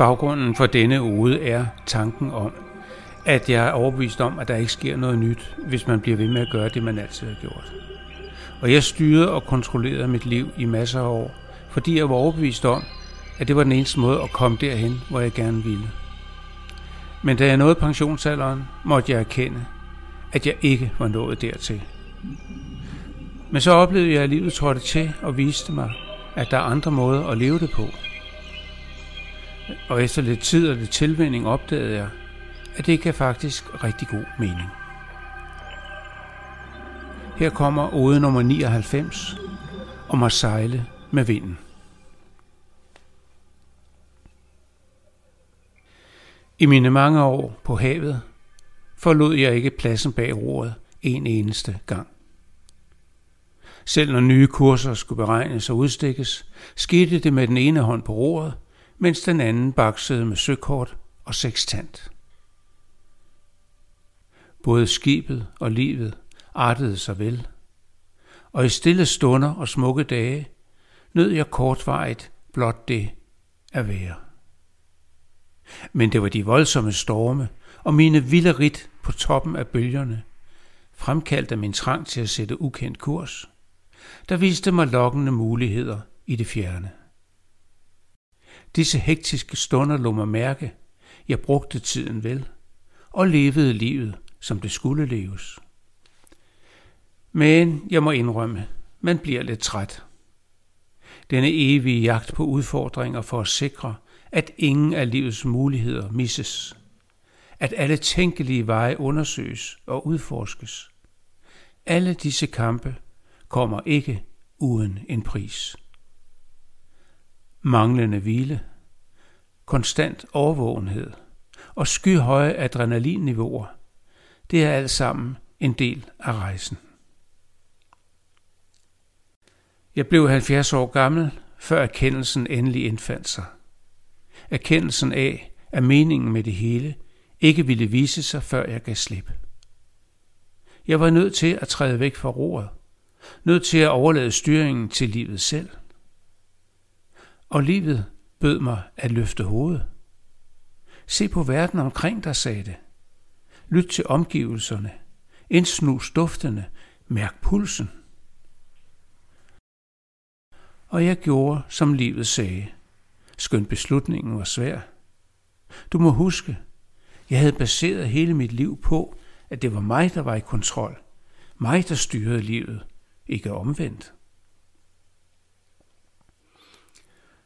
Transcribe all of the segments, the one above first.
Baggrunden for denne ode er tanken om, at jeg er overbevist om, at der ikke sker noget nyt, hvis man bliver ved med at gøre det, man altid har gjort. Og jeg styrede og kontrollerede mit liv i masser af år, fordi jeg var overbevist om, at det var den eneste måde at komme derhen, hvor jeg gerne ville. Men da jeg nåede pensionsalderen, måtte jeg erkende, at jeg ikke var nået dertil. Men så oplevede jeg, at livet trådte til og viste mig, at der er andre måder at leve det på. Og efter lidt tid og lidt tilvænding opdagede jeg, at det kan faktisk rigtig god mening. Her kommer ode nummer 99 om at sejle med vinden. I mine mange år på havet forlod jeg ikke pladsen bag roret en eneste gang. Selv når nye kurser skulle beregnes og udstikkes, skete det med den ene hånd på roret, mens den anden baksede med søkort og sekstant. Både skibet og livet artede sig vel, og i stille stunder og smukke dage nød jeg kortvarigt blot det at være. Men det var de voldsomme storme og mine vilde ridt på toppen af bølgerne, fremkaldte min trang til at sætte ukendt kurs, der viste mig lokkende muligheder i det fjerne. Disse hektiske stunder lå mig mærke, jeg brugte tiden vel, og levede livet, som det skulle leves. Men jeg må indrømme, man bliver lidt træt. Denne evige jagt på udfordringer for at sikre, at ingen af livets muligheder misses. At alle tænkelige veje undersøges og udforskes. Alle disse kampe kommer ikke uden en pris. Manglende hvile, konstant overvågenhed og skyhøje adrenalinniveauer, det er alt sammen en del af rejsen. Jeg blev 70 år gammel, før erkendelsen endelig indfandt sig. Erkendelsen af, at meningen med det hele ikke ville vise sig, før jeg gav slip. Jeg var nødt til at træde væk fra roret, nødt til at overlade styringen til livet selv. Og livet bød mig at løfte hovedet. Se på verden omkring dig, sagde det. Lyt til omgivelserne. Indsnus duftene. Mærk pulsen. Og jeg gjorde, som livet sagde. Skønt beslutningen var svær. Du må huske, jeg havde baseret hele mit liv på, at det var mig, der var i kontrol. Mig, der styrede livet, ikke omvendt.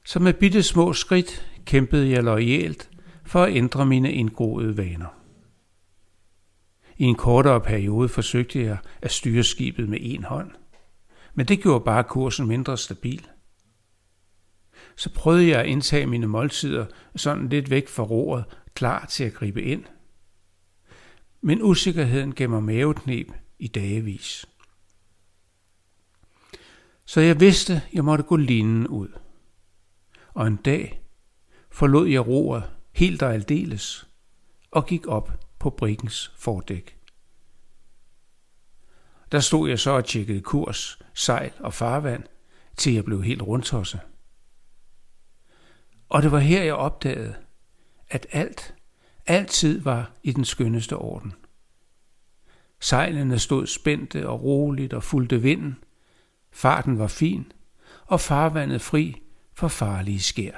Så med bitte små skridt kæmpede jeg lojalt for at ændre mine indgroede vaner. I en kortere periode forsøgte jeg at styre skibet med en hånd, men det gjorde bare kursen mindre stabil. Så prøvede jeg at indtage mine måltider sådan lidt væk fra roret, klar til at gribe ind. Men usikkerheden gav mig maveknep i dagevis. Så jeg vidste, jeg måtte gå linen ud. Og en dag forlod jeg roret helt og aldeles og gik op på brikkens fordæk. Der stod jeg så og tjekkede kurs, sejl og farvand, til jeg blev helt rundtosset. Og det var her, jeg opdagede, at alt, altid var i den skønneste orden. Sejlene stod spændte og roligt og fulgte vinden. Farten var fin, og farvandet fri for farlige skær.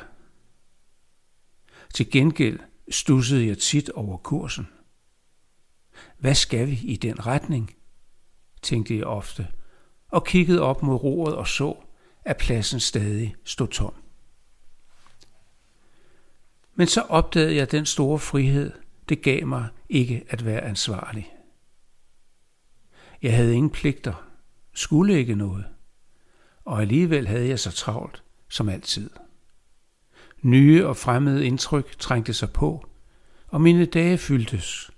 Til gengæld stussede jeg tit over kursen. Hvad skal vi i den retning? tænkte jeg ofte, og kiggede op mod roret og så, at pladsen stadig stod tom. Men så opdagede jeg den store frihed, det gav mig ikke at være ansvarlig. Jeg havde ingen pligter, skulle ikke noget, og alligevel havde jeg så travlt som altid. Nye og fremmede indtryk trængte sig på, og mine dage fyldtes.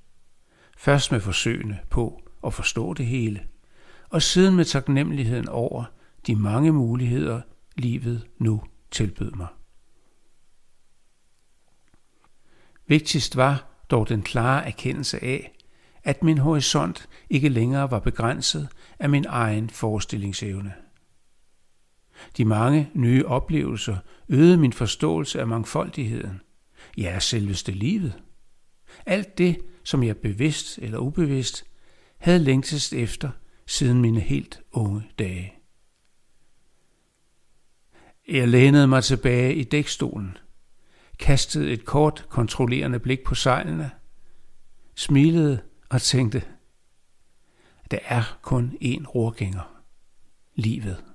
Først med forsøgene på at forstå det hele, og siden med taknemmeligheden over de mange muligheder, livet nu tilbød mig. Vigtigst var dog den klare erkendelse af, at min horisont ikke længere var begrænset af min egen forestillingsevne. De mange nye oplevelser øgede min forståelse af mangfoldigheden, Ja, selveste livet. Alt det, som jeg bevidst eller ubevidst havde længtes efter siden mine helt unge dage. Jeg lænede mig tilbage i dækstolen, kastede et kort kontrollerende blik på sejlene, smilede og tænkte, der er kun én rorgænger, livet.